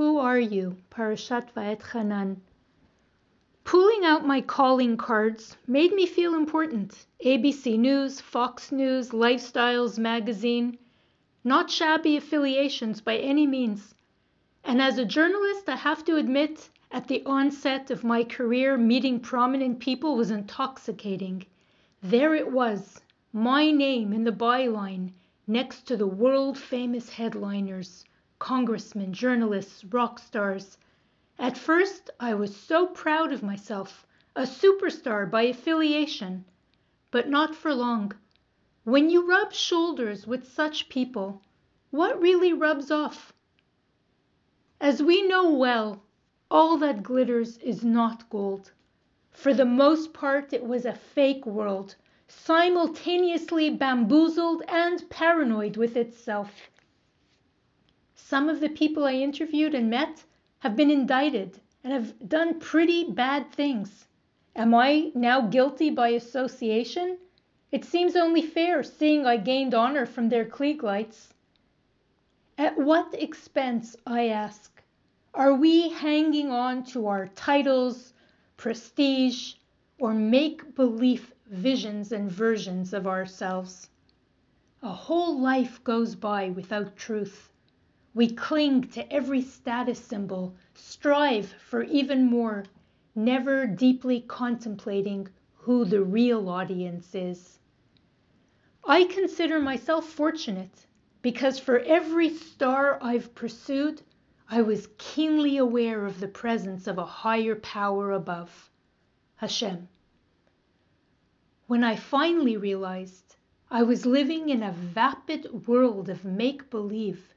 Who are you? Parashat Va'etchanan. Pulling out my calling cards made me feel important. ABC News, Fox News, Lifestyles Magazine. Not shabby affiliations by any means. And as a journalist, I have to admit, at the onset of my career, meeting prominent people was intoxicating. There it was, my name in the byline, next to the world famous headliners, congressmen, journalists, rock stars. At first, I was so proud of myself, a superstar by affiliation. But not for long. When you rub shoulders with such people, what really rubs off? As we know well, all that glitters is not gold. For the most part, it was a fake world, simultaneously bamboozled and paranoid with itself. Some of the people I interviewed and met have been indicted and have done pretty bad things. Am I now guilty by association? It seems only fair, seeing I gained honor from their Klieg lights. At what expense, I ask, are we hanging on to our titles, prestige, or make believe visions and versions of ourselves? A whole life goes by without truth. We cling to every status symbol, strive for even more, never deeply contemplating who the real audience is. I consider myself fortunate because for every star I've pursued, I was keenly aware of the presence of a higher power above, Hashem. When I finally realized I was living in a vapid world of make believe,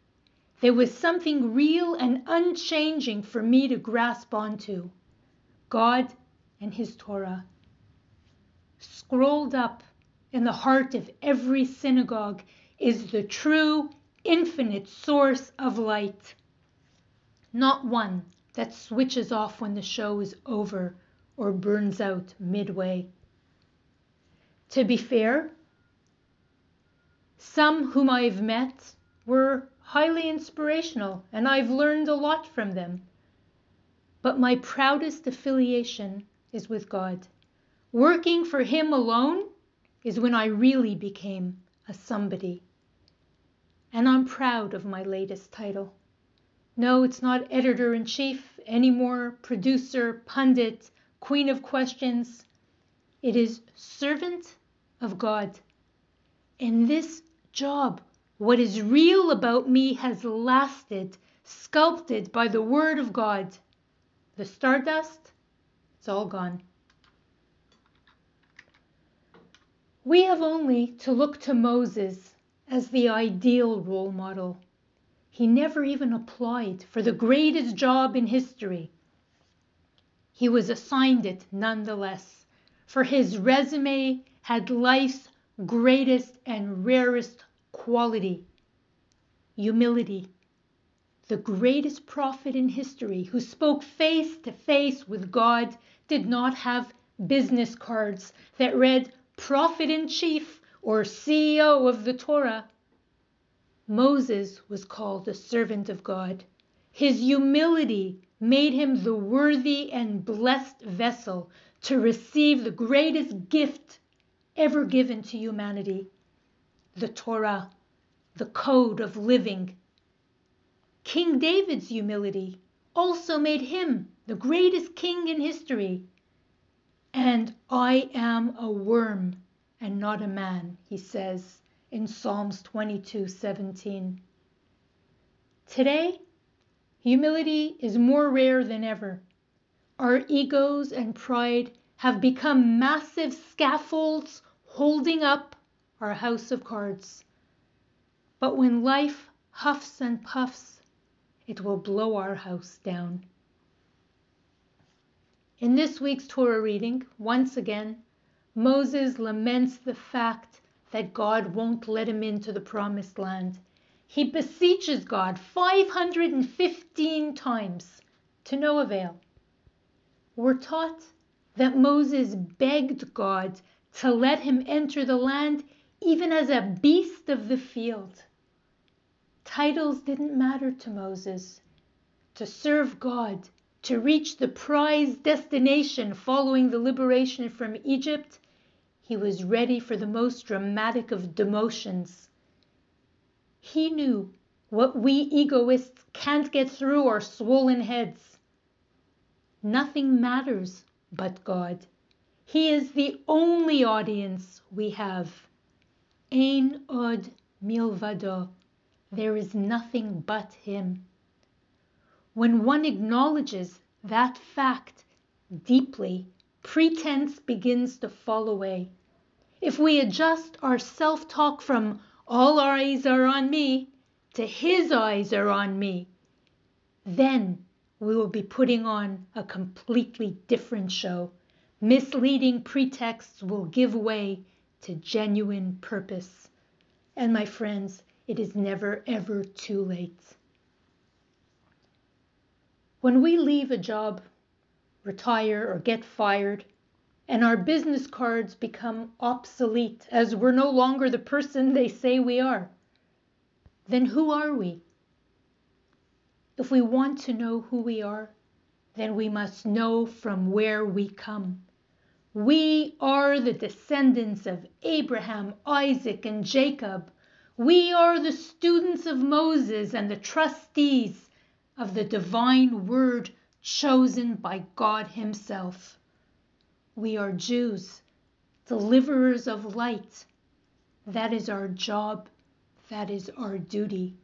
there was something real and unchanging for me to grasp onto God and His Torah. Scrolled up in the heart of every synagogue is the true, infinite source of light. Not one that switches off when the show is over or burns out midway. To be fair, some whom I've met were highly inspirational, and I've learned a lot from them. But my proudest affiliation is with God. Working for Him alone is when I really became a somebody. And I'm proud of my latest title. No, it's not editor in chief anymore, producer, pundit, queen of questions. It is servant of God. And this job what is real about me has lasted, sculpted by the Word of God. The stardust, it's all gone. We have only to look to Moses as the ideal role model. He never even applied for the greatest job in history. He was assigned it nonetheless, for his resume had life's greatest and rarest quality, humility. The greatest prophet in history who spoke face to face with God did not have business cards that read Prophet in Chief or CEO of the Torah. Moses was called a servant of God. His humility made him the worthy and blessed vessel to receive the greatest gift ever given to humanity the Torah, the code of living. King David's humility also made him the greatest king in history. And I am a worm and not a man, he says in Psalms 22:17. Today, humility is more rare than ever. Our egos and pride have become massive scaffolds holding up our house of cards. But when life huffs and puffs, it will blow our house down. In this week's Torah reading, once again, Moses laments the fact that God won't let him into the promised land. He beseeches God 515 times to no avail. We're taught that Moses begged God to let him enter the land even as a beast of the field. Titles didn't matter to Moses. to serve God, to reach the prize destination following the liberation from Egypt, he was ready for the most dramatic of demotions. He knew what we egoists can't get through our swollen heads. Nothing matters but God. He is the only audience we have. Ein od milvado. There is nothing but Him. When one acknowledges that fact deeply, pretense begins to fall away. If we adjust our self talk from all eyes are on me to His eyes are on me, then we will be putting on a completely different show. Misleading pretexts will give way to genuine purpose. And my friends, it is never ever too late. When we leave a job, retire, or get fired, and our business cards become obsolete as we're no longer the person they say we are, then who are we? If we want to know who we are, then we must know from where we come. We are the descendants of Abraham, Isaac, and Jacob. We are the students of Moses and the trustees of the divine word chosen by God Himself. We are Jews, deliverers of light. That is our job. That is our duty.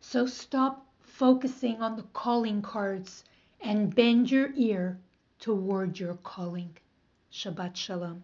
So stop focusing on the calling cards and bend your ear toward your calling. Shabbat Shalom.